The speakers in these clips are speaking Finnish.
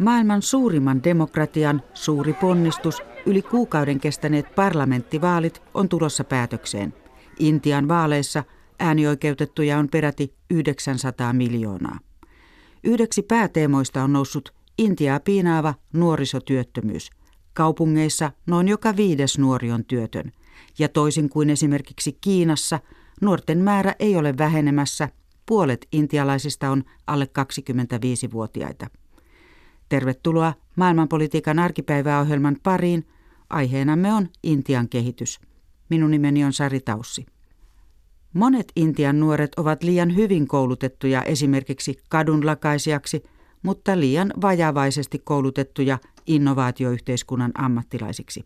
Maailman suurimman demokratian suuri ponnistus, yli kuukauden kestäneet parlamenttivaalit on tulossa päätökseen. Intian vaaleissa äänioikeutettuja on peräti 900 miljoonaa. Yhdeksi pääteemoista on noussut Intiaa piinaava nuorisotyöttömyys. Kaupungeissa noin joka viides nuori on työtön. Ja toisin kuin esimerkiksi Kiinassa, nuorten määrä ei ole vähenemässä. Puolet intialaisista on alle 25-vuotiaita. Tervetuloa maailmanpolitiikan arkipäiväohjelman pariin. Aiheenamme on Intian kehitys. Minun nimeni on Sari Taussi. Monet Intian nuoret ovat liian hyvin koulutettuja esimerkiksi kadunlakaisijaksi, mutta liian vajavaisesti koulutettuja innovaatioyhteiskunnan ammattilaisiksi.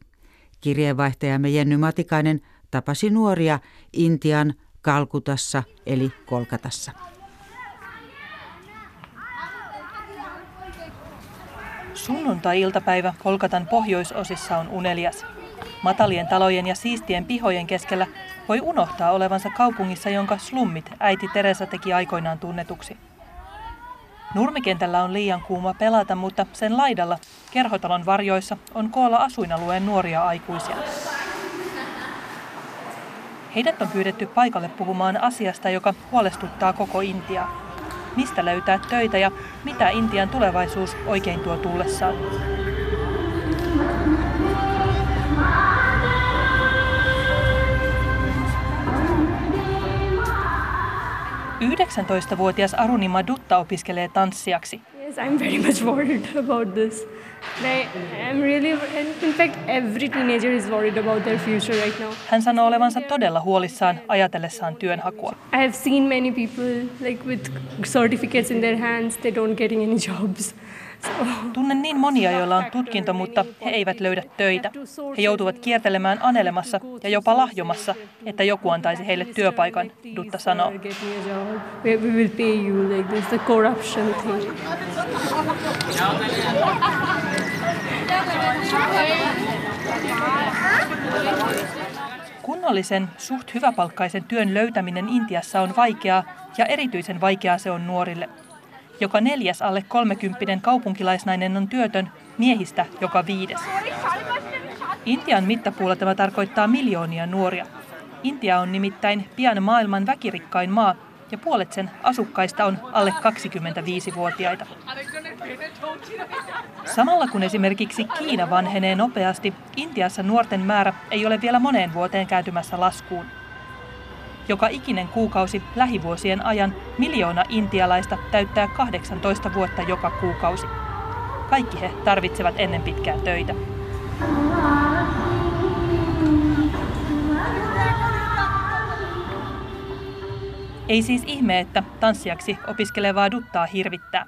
Kirjeenvaihtajamme Jenny Matikainen tapasi nuoria Intian Kalkutassa eli Kolkatassa. Sunnuntai-iltapäivä Kolkatan pohjoisosissa on unelias. Matalien talojen ja siistien pihojen keskellä voi unohtaa olevansa kaupungissa, jonka slummit äiti Teresa teki aikoinaan tunnetuksi. Nurmikentällä on liian kuuma pelata, mutta sen laidalla, kerhotalon varjoissa, on koolla asuinalueen nuoria aikuisia. Heidät on pyydetty paikalle puhumaan asiasta, joka huolestuttaa koko Intiaa mistä löytää töitä ja mitä Intian tulevaisuus oikein tuo tullessaan. Yhdeksäntoistavuotias Arunima Dutta opiskelee tanssijaksi. Yes, I'm very much worried about this. I'm really, in fact, every teenager is worried about their future right now. Hän sanoo olevansa todella huolissaan ajatellessaan työnhakua. I have seen many people like with certificates in their hands, they don't getting any jobs. Tunnen niin monia, joilla on tutkinto, mutta he eivät löydä töitä. He joutuvat kiertelemään anelemassa ja jopa lahjomassa, että joku antaisi heille työpaikan, Dutta sanoo. Kunnollisen, suht hyväpalkkaisen työn löytäminen Intiassa on vaikeaa ja erityisen vaikeaa se on nuorille. Joka neljäs alle 30 kaupunkilaisnainen on työtön, miehistä joka viides. Intian mittapuulla tämä tarkoittaa miljoonia nuoria. Intia on nimittäin pian maailman väkirikkain maa ja puolet sen asukkaista on alle 25-vuotiaita. Samalla kun esimerkiksi Kiina vanhenee nopeasti, Intiassa nuorten määrä ei ole vielä moneen vuoteen kääntymässä laskuun. Joka ikinen kuukausi lähivuosien ajan miljoona intialaista täyttää 18 vuotta joka kuukausi. Kaikki he tarvitsevat ennen pitkää töitä. Ei siis ihme, että tanssijaksi opiskelevaa duttaa hirvittää.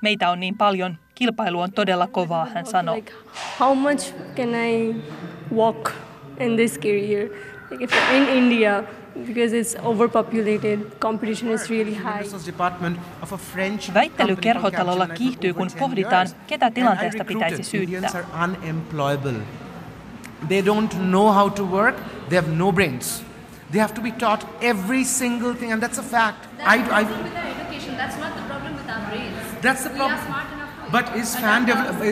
Meitä on niin paljon, kilpailu on todella kovaa, hän sanoo. Like, how much can I walk in this career? Like if in India, because it's overpopulated, competition is really high. Väittely kerhotalolla kiihtyy, kun pohditaan, ketä tilanteesta pitäisi syyttää. They don't know how to work, they have no brains. They have to be taught every single thing, and that's a fact. That's I, the problem I, with our education. That's not the problem with our brains. That's the problem. But is fan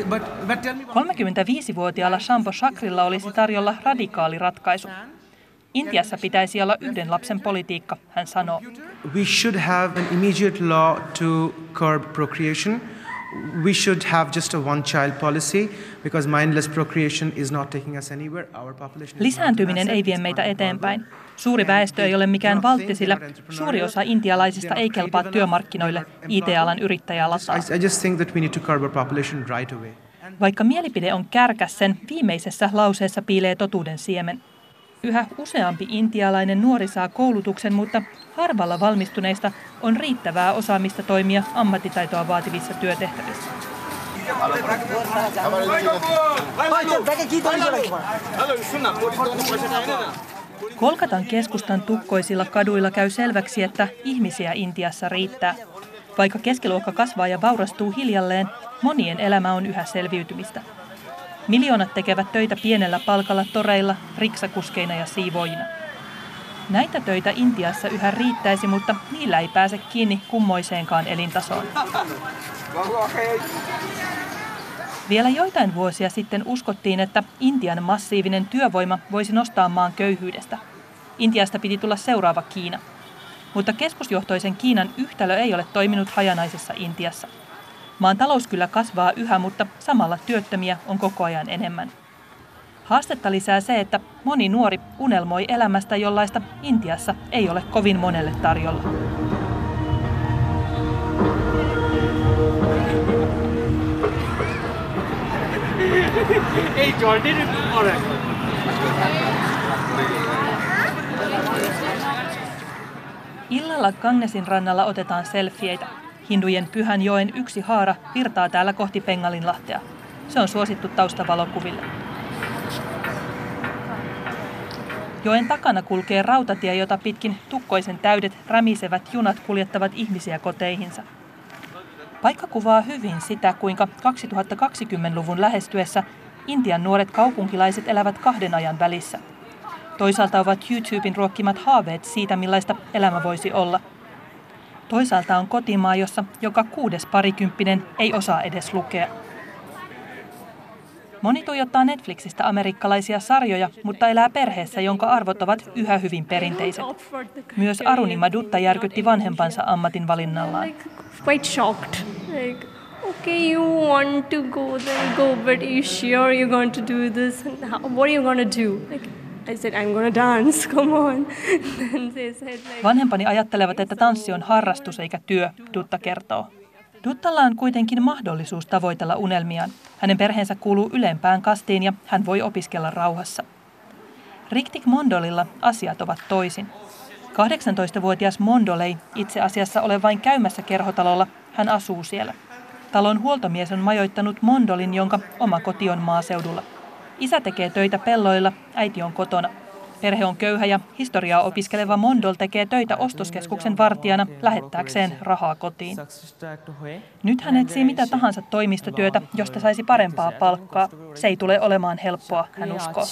but, but tell me 35-vuotiaalla Shampo Shakrilla olisi tarjolla radikaali ratkaisu. Intiassa pitäisi olla yhden lapsen politiikka, hän sanoo. We should have an immediate law to curb procreation. We should have just a one child policy because mindless procreation is not taking us anywhere. Our population Lisääntyminen ei vie meitä eteenpäin. Suuri väestö ei ole mikään valtti, sillä suuri osa intialaisista ei kelpaa työmarkkinoille IT-alan yrittäjää lataa. Vaikka mielipide on kärkäs, sen viimeisessä lauseessa piilee totuuden siemen. Yhä useampi intialainen nuori saa koulutuksen, mutta harvalla valmistuneista on riittävää osaamista toimia ammattitaitoa vaativissa työtehtävissä. Kolkatan keskustan tukkoisilla kaduilla käy selväksi, että ihmisiä Intiassa riittää. Vaikka keskiluokka kasvaa ja vaurastuu hiljalleen, monien elämä on yhä selviytymistä. Miljoonat tekevät töitä pienellä palkalla toreilla, riksakuskeina ja siivoina. Näitä töitä Intiassa yhä riittäisi, mutta niillä ei pääse kiinni kummoiseenkaan elintasoon. Vielä joitain vuosia sitten uskottiin, että Intian massiivinen työvoima voisi nostaa maan köyhyydestä. Intiasta piti tulla seuraava Kiina. Mutta keskusjohtoisen Kiinan yhtälö ei ole toiminut hajanaisessa Intiassa. Maan talous kyllä kasvaa yhä, mutta samalla työttömiä on koko ajan enemmän. Haastetta lisää se, että moni nuori unelmoi elämästä, jollaista Intiassa ei ole kovin monelle tarjolla. Ei Jordan Illalla Gangesin rannalla otetaan selfieitä. Hindujen pyhän joen yksi haara virtaa täällä kohti Pengalinlahtea. Se on suosittu taustavalokuville. Joen takana kulkee rautatie, jota pitkin tukkoisen täydet rämisevät junat kuljettavat ihmisiä koteihinsa. Paikka kuvaa hyvin sitä, kuinka 2020-luvun lähestyessä Intian nuoret kaupunkilaiset elävät kahden ajan välissä. Toisaalta ovat YouTuben ruokkimat haaveet siitä, millaista elämä voisi olla. Toisaalta on kotimaa, jossa joka kuudes parikymppinen ei osaa edes lukea. Moni tuijottaa Netflixistä amerikkalaisia sarjoja, mutta elää perheessä, jonka arvot ovat yhä hyvin perinteiset. Myös Arunima Dutta järkytti vanhempansa ammatin valinnallaan. okay, you want to go, then go, but you sure you're going to do this? what are you going to do? Like, I said, I'm gonna dance, come on. said, like, Vanhempani ajattelevat, että tanssi on harrastus eikä työ, Dutta kertoo. Duttalla on kuitenkin mahdollisuus tavoitella unelmiaan. Hänen perheensä kuuluu ylempään kastiin ja hän voi opiskella rauhassa. Riktik Mondolilla asiat ovat toisin. 18-vuotias Mondol ei itse asiassa ole vain käymässä kerhotalolla, hän asuu siellä. Talon huoltomies on majoittanut Mondolin, jonka oma koti on maaseudulla. Isä tekee töitä pelloilla, äiti on kotona. Perhe on köyhä ja historiaa opiskeleva Mondol tekee töitä ostoskeskuksen vartijana lähettääkseen rahaa kotiin. Nyt hän etsii mitä tahansa toimistotyötä, josta saisi parempaa palkkaa. Se ei tule olemaan helppoa, hän uskoo.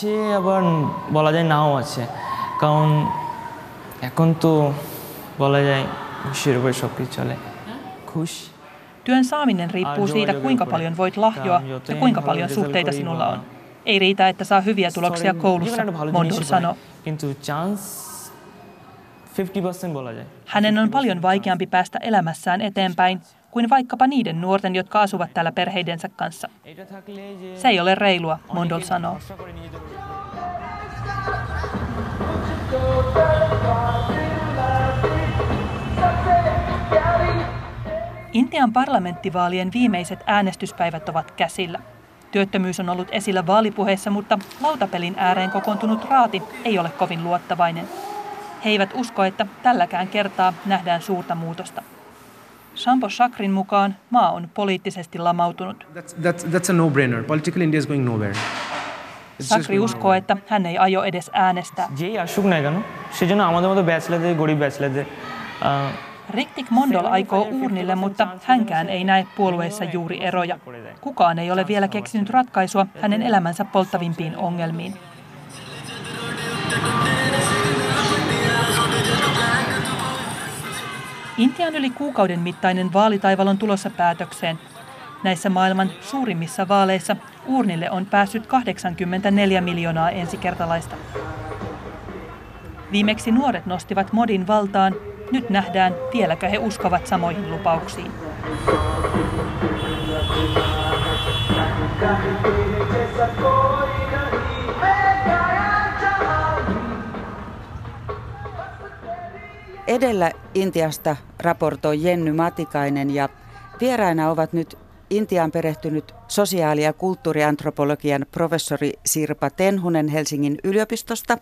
Työn saaminen riippuu siitä, kuinka paljon voit lahjoa ja kuinka paljon suhteita sinulla on. Ei riitä, että saa hyviä tuloksia koulussa, Mondul sanoo. Hänen on paljon vaikeampi päästä elämässään eteenpäin kuin vaikkapa niiden nuorten, jotka asuvat täällä perheidensä kanssa. Se ei ole reilua, Mondol sanoo. Intian parlamenttivaalien viimeiset äänestyspäivät ovat käsillä. Työttömyys on ollut esillä vaalipuheissa, mutta lautapelin ääreen kokoontunut raati ei ole kovin luottavainen. He eivät usko, että tälläkään kertaa nähdään suurta muutosta. Shampo Shakrin mukaan maa on poliittisesti lamautunut. That's, that's, that's a no-brainer. Political India is going nowhere. Sakri uskoo, että hän ei aio edes äänestää. Riktik Mondol aikoo uurnille, mutta hänkään ei näe puolueessa juuri eroja. Kukaan ei ole vielä keksinyt ratkaisua hänen elämänsä polttavimpiin ongelmiin. Intian yli kuukauden mittainen vaalitaival on tulossa päätökseen. Näissä maailman suurimmissa vaaleissa uurnille on päässyt 84 miljoonaa ensikertalaista. Viimeksi nuoret nostivat modin valtaan nyt nähdään, vieläkö he uskovat samoihin lupauksiin. Edellä Intiasta raportoi Jenny Matikainen ja vieraina ovat nyt Intiaan perehtynyt sosiaali- ja kulttuuriantropologian professori Sirpa Tenhunen Helsingin yliopistosta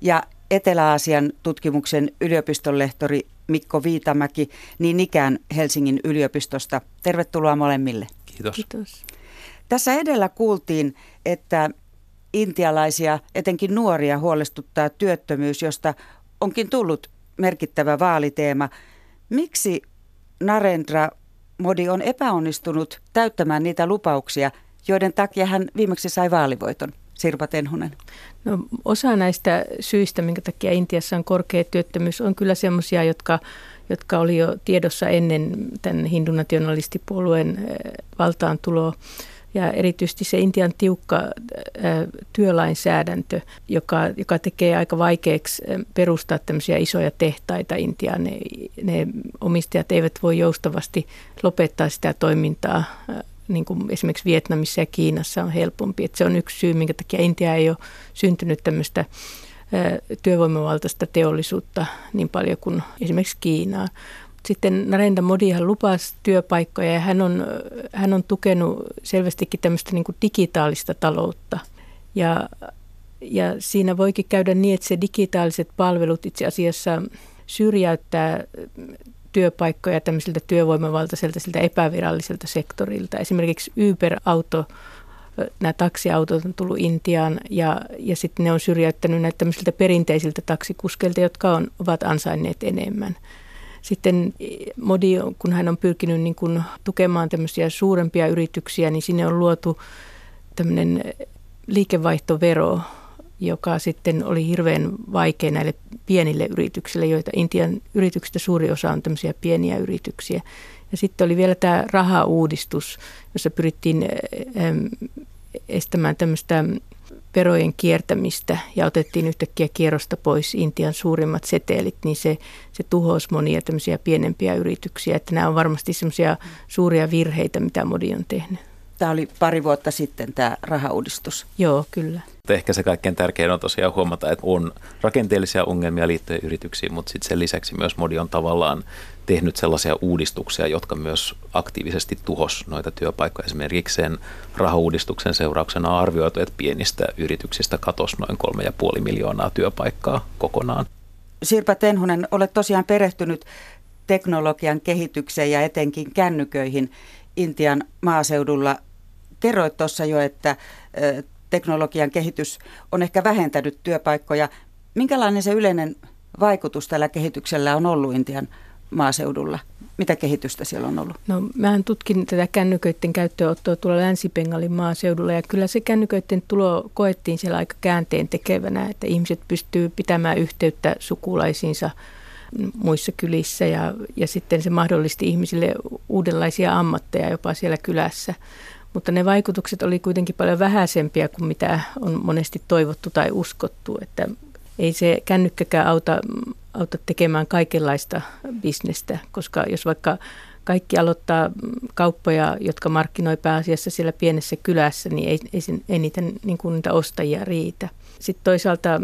ja Etelä-Aasian tutkimuksen yliopistolehtori Mikko Viitamäki niin ikään Helsingin yliopistosta. Tervetuloa molemmille. Kiitos. Kiitos. Tässä edellä kuultiin, että intialaisia, etenkin nuoria, huolestuttaa työttömyys, josta onkin tullut merkittävä vaaliteema. Miksi Narendra Modi on epäonnistunut täyttämään niitä lupauksia, joiden takia hän viimeksi sai vaalivoiton? Sirpa Tenhunen? No, osa näistä syistä, minkä takia Intiassa on korkea työttömyys, on kyllä sellaisia, jotka, jotka oli jo tiedossa ennen tämän hindunationalistipuolueen valtaan tuloa. Ja erityisesti se Intian tiukka työlainsäädäntö, joka, joka tekee aika vaikeaksi perustaa tämmöisiä isoja tehtaita Intiaan. Ne, ne omistajat eivät voi joustavasti lopettaa sitä toimintaa niin kuin esimerkiksi Vietnamissa ja Kiinassa on helpompi. Että se on yksi syy, minkä takia Intia ei ole syntynyt tämmöistä työvoimavaltaista teollisuutta niin paljon kuin esimerkiksi Kiinaa. Sitten Narendra Modi hän lupasi työpaikkoja ja hän on, hän on tukenut selvästikin tämmöistä niin kuin digitaalista taloutta. Ja, ja siinä voikin käydä niin, että se digitaaliset palvelut itse asiassa syrjäyttää työpaikkoja tämmöisiltä työvoimavaltaiselta siltä epäviralliselta sektorilta. Esimerkiksi Uber-auto, nämä taksiautot on tullut Intiaan ja, ja sitten ne on syrjäyttänyt näitä tämmöisiltä perinteisiltä taksikuskeilta, jotka on, ovat ansainneet enemmän. Sitten Modi, kun hän on pyrkinyt niin kuin tukemaan tämmöisiä suurempia yrityksiä, niin sinne on luotu tämmöinen liikevaihtovero, joka sitten oli hirveän vaikea näille pienille yrityksille, joita Intian yrityksistä suuri osa on tämmöisiä pieniä yrityksiä. Ja sitten oli vielä tämä rahauudistus, jossa pyrittiin estämään tämmöistä verojen kiertämistä ja otettiin yhtäkkiä kierrosta pois Intian suurimmat seteelit, niin se, se tuhosi monia tämmöisiä pienempiä yrityksiä. Että nämä on varmasti semmoisia suuria virheitä, mitä Modi on tehnyt. Tämä oli pari vuotta sitten tämä rahauudistus. Joo, kyllä. Ehkä se kaikkein tärkein on tosiaan huomata, että on rakenteellisia ongelmia liittyen yrityksiin, mutta sitten sen lisäksi myös Modi on tavallaan tehnyt sellaisia uudistuksia, jotka myös aktiivisesti tuhos noita työpaikkoja. Esimerkiksi sen rahauudistuksen seurauksena on arvioitu, että pienistä yrityksistä katosi noin 3,5 miljoonaa työpaikkaa kokonaan. Sirpa Tenhunen, olet tosiaan perehtynyt teknologian kehitykseen ja etenkin kännyköihin Intian maaseudulla. Kerroit tuossa jo, että teknologian kehitys on ehkä vähentänyt työpaikkoja. Minkälainen se yleinen vaikutus tällä kehityksellä on ollut Intian maaseudulla? Mitä kehitystä siellä on ollut? No, mähän tutkin tätä kännyköiden käyttöönottoa tuolla Länsi-Bengalin maaseudulla ja kyllä se kännyköiden tulo koettiin siellä aika käänteen tekevänä, että ihmiset pystyy pitämään yhteyttä sukulaisiinsa muissa kylissä ja, ja sitten se mahdollisti ihmisille uudenlaisia ammatteja jopa siellä kylässä. Mutta ne vaikutukset oli kuitenkin paljon vähäisempiä kuin mitä on monesti toivottu tai uskottu, että ei se kännykkäkään auta, auta tekemään kaikenlaista bisnestä, koska jos vaikka kaikki aloittaa kauppoja, jotka markkinoi pääasiassa siellä pienessä kylässä, niin ei, ei, ei niitä, niin kuin niitä ostajia riitä. Sitten toisaalta,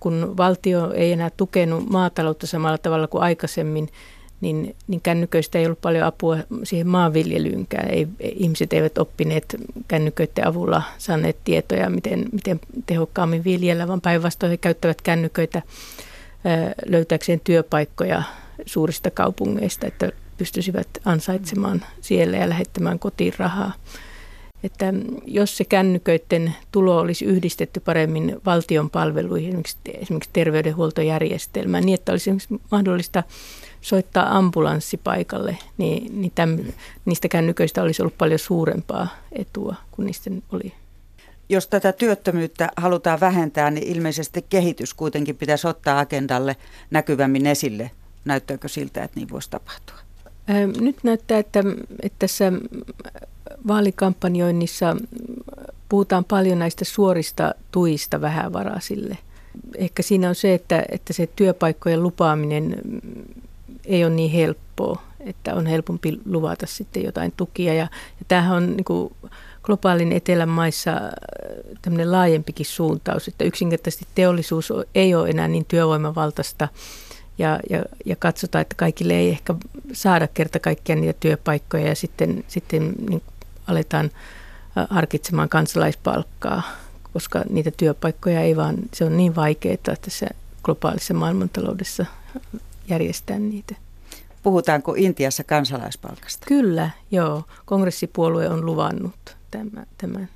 kun valtio ei enää tukenut maataloutta samalla tavalla kuin aikaisemmin, niin, niin kännyköistä ei ollut paljon apua siihen maanviljelyynkään. Ei, ihmiset eivät oppineet kännyköiden avulla saaneet tietoja, miten, miten tehokkaammin viljellä, vaan päinvastoin he käyttävät kännyköitä löytääkseen työpaikkoja suurista kaupungeista, että pystyisivät ansaitsemaan siellä ja lähettämään kotiin rahaa. Että jos se kännyköiden tulo olisi yhdistetty paremmin valtion palveluihin, esimerkiksi terveydenhuoltojärjestelmään, niin että olisi mahdollista soittaa ambulanssi paikalle, niin, niin täm, niistä kännyköistä olisi ollut paljon suurempaa etua kuin niistä oli. Jos tätä työttömyyttä halutaan vähentää, niin ilmeisesti kehitys kuitenkin pitäisi ottaa agendalle näkyvämmin esille. Näyttääkö siltä, että niin voisi tapahtua? Nyt näyttää, että, että tässä vaalikampanjoinnissa puhutaan paljon näistä suorista tuista vähävaraisille. Ehkä siinä on se, että, että se työpaikkojen lupaaminen ei ole niin helppoa, että on helpompi luvata sitten jotain tukia. Ja, ja tämähän on niin kuin globaalin etelän maissa äh, tämmöinen laajempikin suuntaus, että yksinkertaisesti teollisuus ei ole enää niin työvoimavaltaista ja, ja, ja katsotaan, että kaikille ei ehkä saada kerta kaikkiaan niitä työpaikkoja ja sitten, sitten niin aletaan äh, harkitsemaan kansalaispalkkaa, koska niitä työpaikkoja ei vaan, se on niin vaikeaa tässä globaalissa maailmantaloudessa järjestää niitä. Puhutaanko Intiassa kansalaispalkasta? Kyllä, joo. Kongressipuolue on luvannut tämän. tämän.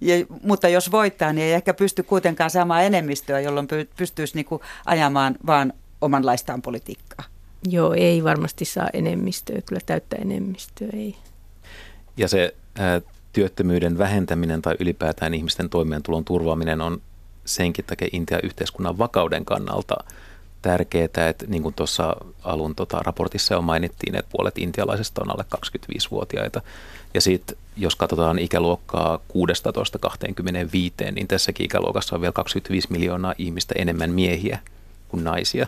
Ja, mutta jos voittaa, niin ei ehkä pysty kuitenkaan saamaan enemmistöä, jolloin pystyisi niinku ajamaan vaan omanlaistaan politiikkaa. Joo, ei varmasti saa enemmistöä, kyllä täyttä enemmistöä ei. Ja se ää, työttömyyden vähentäminen tai ylipäätään ihmisten toimeentulon turvaaminen on senkin takia Intian yhteiskunnan vakauden kannalta tärkeää, että niin kuin tuossa alun tota, raportissa jo mainittiin, että puolet intialaisista on alle 25-vuotiaita. Ja sitten jos katsotaan ikäluokkaa 16-25, niin tässäkin ikäluokassa on vielä 25 miljoonaa ihmistä enemmän miehiä kuin naisia.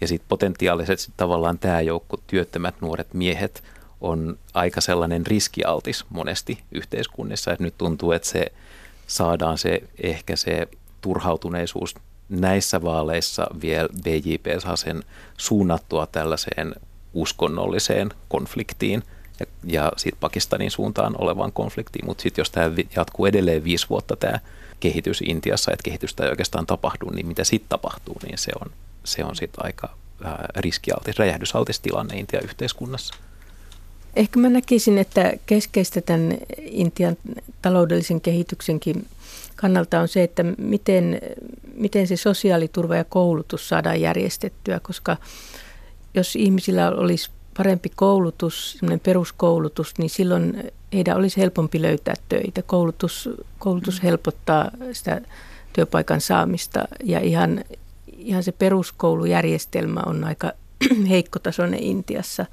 Ja sitten potentiaalisesti tavallaan tämä joukko työttömät nuoret miehet on aika sellainen riskialtis monesti yhteiskunnissa, että nyt tuntuu, että se saadaan se ehkä se turhautuneisuus näissä vaaleissa vielä BJP saa sen suunnattua tällaiseen uskonnolliseen konfliktiin ja, ja sitten Pakistanin suuntaan olevaan konfliktiin. Mutta sitten jos tämä jatkuu edelleen viisi vuotta tämä kehitys Intiassa, että kehitystä ei oikeastaan tapahdu, niin mitä sitten tapahtuu, niin se on, se on sitten aika riskialtis, räjähdysaltis tilanne Intian yhteiskunnassa. Ehkä mä näkisin, että keskeistä tämän Intian taloudellisen kehityksenkin kannalta on se, että miten, miten se sosiaaliturva ja koulutus saadaan järjestettyä, koska jos ihmisillä olisi parempi koulutus, semmoinen peruskoulutus, niin silloin heidän olisi helpompi löytää töitä. Koulutus, koulutus helpottaa sitä työpaikan saamista ja ihan, ihan se peruskoulujärjestelmä on aika heikkotasoinen Intiassa,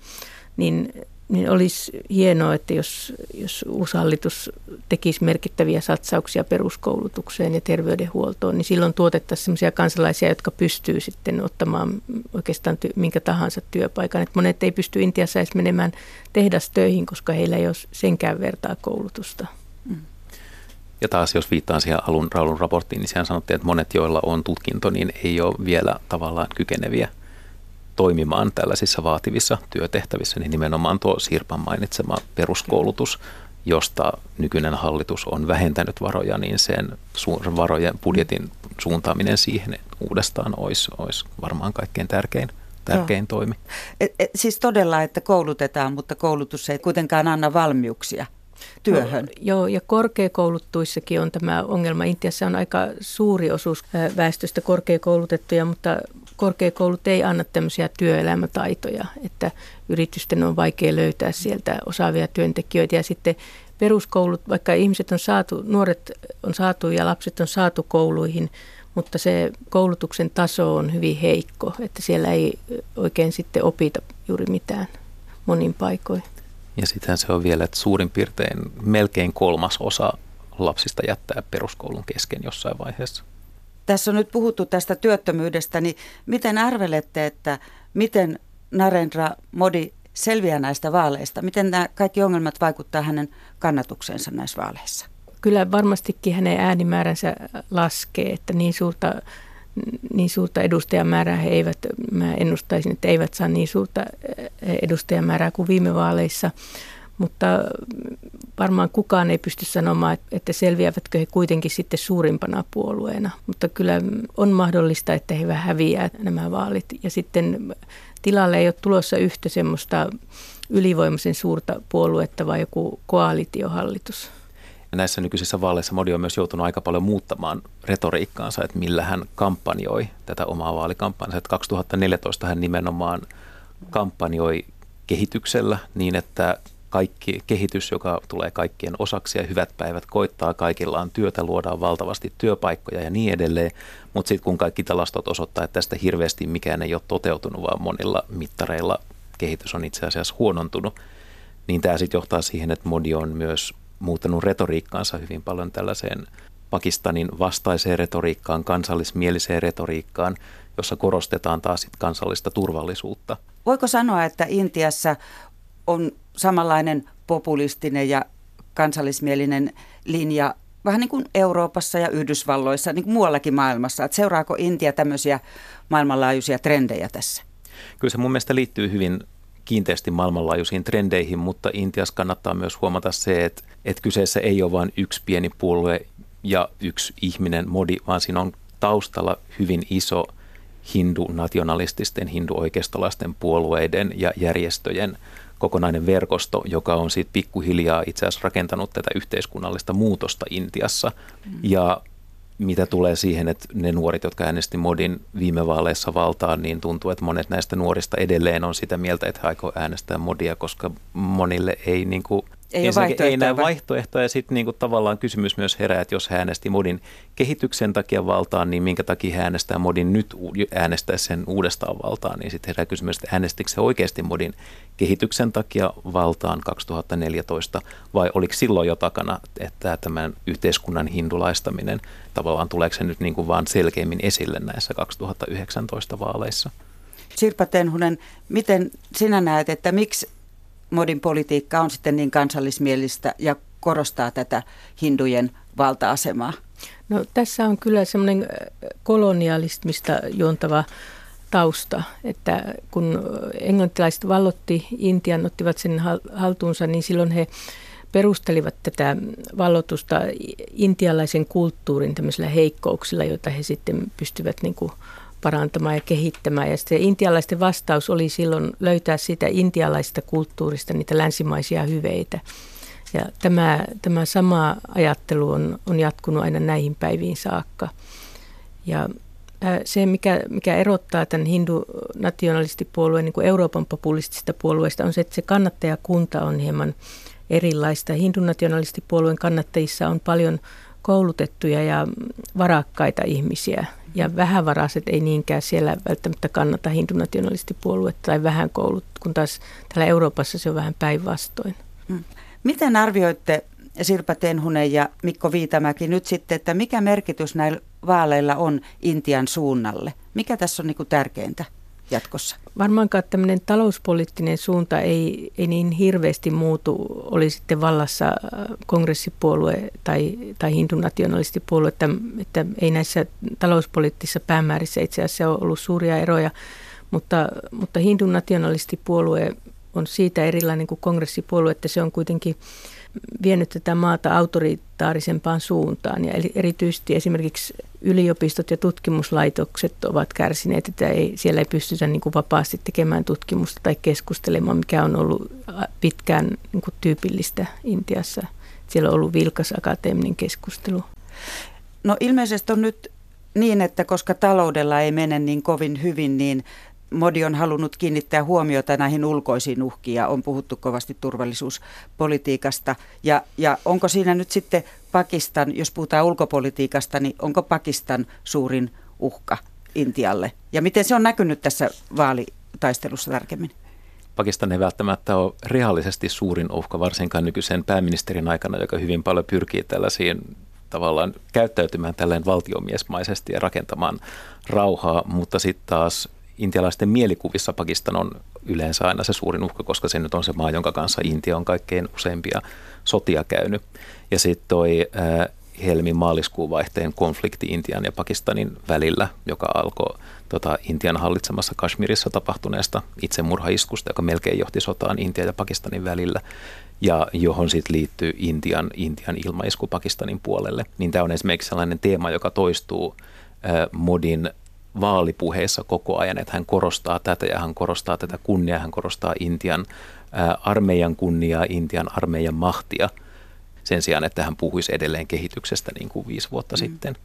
niin niin olisi hienoa, että jos, jos uusi hallitus tekisi merkittäviä satsauksia peruskoulutukseen ja terveydenhuoltoon, niin silloin tuotettaisiin sellaisia kansalaisia, jotka pystyy sitten ottamaan oikeastaan ty- minkä tahansa työpaikan. Et monet ei pysty Intiassa edes menemään tehdastöihin, koska heillä ei ole senkään vertaa koulutusta. Mm. Ja taas jos viittaan siihen alun Raulun raporttiin, niin siellä sanottiin, että monet, joilla on tutkinto, niin ei ole vielä tavallaan kykeneviä – toimimaan tällaisissa vaativissa työtehtävissä, niin nimenomaan tuo Sirpan mainitsema peruskoulutus, josta nykyinen hallitus on vähentänyt varoja, niin sen varojen budjetin suuntaaminen siihen uudestaan olisi, olisi varmaan kaikkein tärkein tärkein Joo. toimi. Et, et, siis todella, että koulutetaan, mutta koulutus ei kuitenkaan anna valmiuksia työhön. No, joo, ja korkeakouluttuissakin on tämä ongelma. Intiassa on aika suuri osuus väestöstä korkeakoulutettuja, mutta korkeakoulut ei anna tämmöisiä työelämätaitoja, että yritysten on vaikea löytää sieltä osaavia työntekijöitä ja sitten peruskoulut, vaikka ihmiset on saatu, nuoret on saatu ja lapset on saatu kouluihin, mutta se koulutuksen taso on hyvin heikko, että siellä ei oikein sitten opita juuri mitään monin paikoin. Ja sitten se on vielä, että suurin piirtein melkein kolmas osa lapsista jättää peruskoulun kesken jossain vaiheessa. Tässä on nyt puhuttu tästä työttömyydestä, niin miten arvelette, että miten Narendra Modi selviää näistä vaaleista? Miten nämä kaikki ongelmat vaikuttavat hänen kannatukseensa näissä vaaleissa? Kyllä varmastikin hänen äänimääränsä laskee, että niin suurta, niin suurta edustajamäärää he eivät, mä ennustaisin, että eivät saa niin suurta edustajamäärää kuin viime vaaleissa mutta varmaan kukaan ei pysty sanomaan, että selviävätkö he kuitenkin sitten suurimpana puolueena. Mutta kyllä on mahdollista, että he vähän häviää nämä vaalit. Ja sitten tilalle ei ole tulossa yhtä semmoista ylivoimaisen suurta puoluetta, vai joku koalitiohallitus. Ja näissä nykyisissä vaaleissa Modi on myös joutunut aika paljon muuttamaan retoriikkaansa, että millä hän kampanjoi tätä omaa vaalikampanjaa. 2014 hän nimenomaan kampanjoi kehityksellä niin, että kaikki kehitys, joka tulee kaikkien osaksi ja hyvät päivät koittaa, kaikilla on työtä, luodaan valtavasti työpaikkoja ja niin edelleen. Mutta sitten kun kaikki tilastot osoittaa, että tästä hirveästi mikään ei ole toteutunut, vaan monilla mittareilla kehitys on itse asiassa huonontunut, niin tämä sitten johtaa siihen, että Modi on myös muuttanut retoriikkaansa hyvin paljon tällaiseen Pakistanin vastaiseen retoriikkaan, kansallismieliseen retoriikkaan, jossa korostetaan taas sit kansallista turvallisuutta. Voiko sanoa, että Intiassa on samanlainen populistinen ja kansallismielinen linja vähän niin kuin Euroopassa ja Yhdysvalloissa, niin kuin muuallakin maailmassa. Että seuraako Intia tämmöisiä maailmanlaajuisia trendejä tässä? Kyllä se mun mielestä liittyy hyvin kiinteästi maailmanlaajuisiin trendeihin, mutta Intiassa kannattaa myös huomata se, että, että kyseessä ei ole vain yksi pieni puolue ja yksi ihminen modi, vaan siinä on taustalla hyvin iso hindu-nationalististen, hindu-oikeistolaisten puolueiden ja järjestöjen kokonainen verkosto, joka on sitten pikkuhiljaa itse asiassa rakentanut tätä yhteiskunnallista muutosta Intiassa. Mm. Ja mitä tulee siihen, että ne nuoret, jotka äänesti Modin viime vaaleissa valtaan, niin tuntuu, että monet näistä nuorista edelleen on sitä mieltä, että he aikoo äänestää Modia, koska monille ei niin kuin Ei, ole vaihtoehtoja, ei näe vaihtoehtoja ja sitten niinku tavallaan kysymys myös herää, että jos hän äänesti modin kehityksen takia valtaan, niin minkä takia hän äänestää modin nyt äänestää sen uudestaan valtaan, niin sitten herää kysymys, että äänestikö se oikeasti modin kehityksen takia valtaan 2014 vai oliko silloin jo takana, että tämän yhteiskunnan hindulaistaminen tavallaan tuleeko se nyt niin kuin vaan selkeämmin esille näissä 2019 vaaleissa? Sirpa Tenhunen, miten sinä näet, että miksi modin politiikka on sitten niin kansallismielistä ja korostaa tätä hindujen valta-asemaa? No, tässä on kyllä semmoinen kolonialismista juontava tausta, että kun englantilaiset vallotti Intian, ottivat sen haltuunsa, niin silloin he perustelivat tätä vallotusta intialaisen kulttuurin tämmöisillä heikkouksilla, joita he sitten pystyvät niin kuin parantamaan ja kehittämään. Ja sitten intialaisten vastaus oli silloin löytää siitä intialaisesta kulttuurista niitä länsimaisia hyveitä. Ja tämä, tämä sama ajattelu on, on jatkunut aina näihin päiviin saakka. Ja se, mikä, mikä erottaa tämän hindu-nationalistipuolueen niin Euroopan populistisista puolueista, on se, että se kannattajakunta on hieman erilaista. Hindu-nationalistipuolueen kannattajissa on paljon koulutettuja ja varakkaita ihmisiä, ja vähävaraiset ei niinkään siellä välttämättä kannata hindunationalistipuoluetta tai vähän koulut, kun taas täällä Euroopassa se on vähän päinvastoin. Hmm. Miten arvioitte Sirpa Tenhunen ja Mikko Viitamäki nyt sitten, että mikä merkitys näillä vaaleilla on Intian suunnalle? Mikä tässä on niin tärkeintä? Jatkossa? Varmaankaan tämmöinen talouspoliittinen suunta ei, ei niin hirveästi muutu, oli sitten vallassa äh, kongressipuolue tai, tai hindunationalistipuolue, että, että ei näissä talouspoliittisissa päämäärissä itse asiassa ole ollut suuria eroja, mutta, mutta hindunationalistipuolue on siitä erilainen kuin kongressipuolue, että se on kuitenkin vienyt tätä maata autoritaarisempaan suuntaan. Ja erityisesti esimerkiksi yliopistot ja tutkimuslaitokset ovat kärsineet, että ei, siellä ei pystytä niin kuin vapaasti tekemään tutkimusta tai keskustelemaan, mikä on ollut pitkään niin kuin tyypillistä Intiassa. Siellä on ollut vilkas akateeminen keskustelu. No ilmeisesti on nyt niin, että koska taloudella ei mene niin kovin hyvin, niin Modi on halunnut kiinnittää huomiota näihin ulkoisiin uhkiin ja on puhuttu kovasti turvallisuuspolitiikasta. Ja, ja onko siinä nyt sitten Pakistan, jos puhutaan ulkopolitiikasta, niin onko Pakistan suurin uhka Intialle? Ja miten se on näkynyt tässä vaalitaistelussa tarkemmin? Pakistan ei välttämättä ole reaalisesti suurin uhka, varsinkaan nykyisen pääministerin aikana, joka hyvin paljon pyrkii tällaisiin tavallaan käyttäytymään tälleen valtiomiesmaisesti ja rakentamaan rauhaa, mutta sitten taas intialaisten mielikuvissa Pakistan on yleensä aina se suurin uhka, koska se nyt on se maa, jonka kanssa Intia on kaikkein useimpia sotia käynyt. Ja sitten toi äh, helmi-maaliskuun vaihteen konflikti Intian ja Pakistanin välillä, joka alkoi tota, Intian hallitsemassa Kashmirissa tapahtuneesta itsemurhaiskusta, joka melkein johti sotaan Intian ja Pakistanin välillä, ja johon sitten liittyy Intian, Intian ilmaisku Pakistanin puolelle. Niin tämä on esimerkiksi sellainen teema, joka toistuu äh, Modin vaalipuheissa koko ajan, että hän korostaa tätä ja hän korostaa tätä kunniaa, hän korostaa Intian ää, armeijan kunniaa, Intian armeijan mahtia sen sijaan, että hän puhuisi edelleen kehityksestä niin kuin viisi vuotta mm. sitten.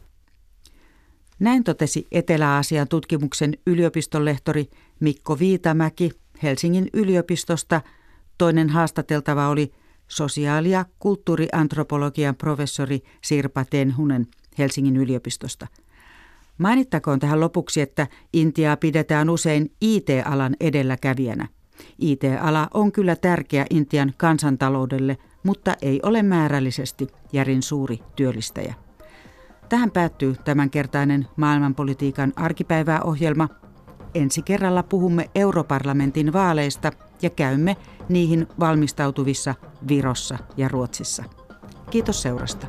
Näin totesi Etelä-Aasian tutkimuksen yliopistolehtori Mikko Viitamäki Helsingin yliopistosta. Toinen haastateltava oli sosiaali- ja kulttuuriantropologian professori Sirpa Tenhunen Helsingin yliopistosta – Mainittakoon tähän lopuksi, että Intiaa pidetään usein IT-alan edelläkävijänä. IT-ala on kyllä tärkeä Intian kansantaloudelle, mutta ei ole määrällisesti järin suuri työllistäjä. Tähän päättyy tämänkertainen maailmanpolitiikan arkipäivää ohjelma. Ensi kerralla puhumme europarlamentin vaaleista ja käymme niihin valmistautuvissa Virossa ja Ruotsissa. Kiitos seurasta.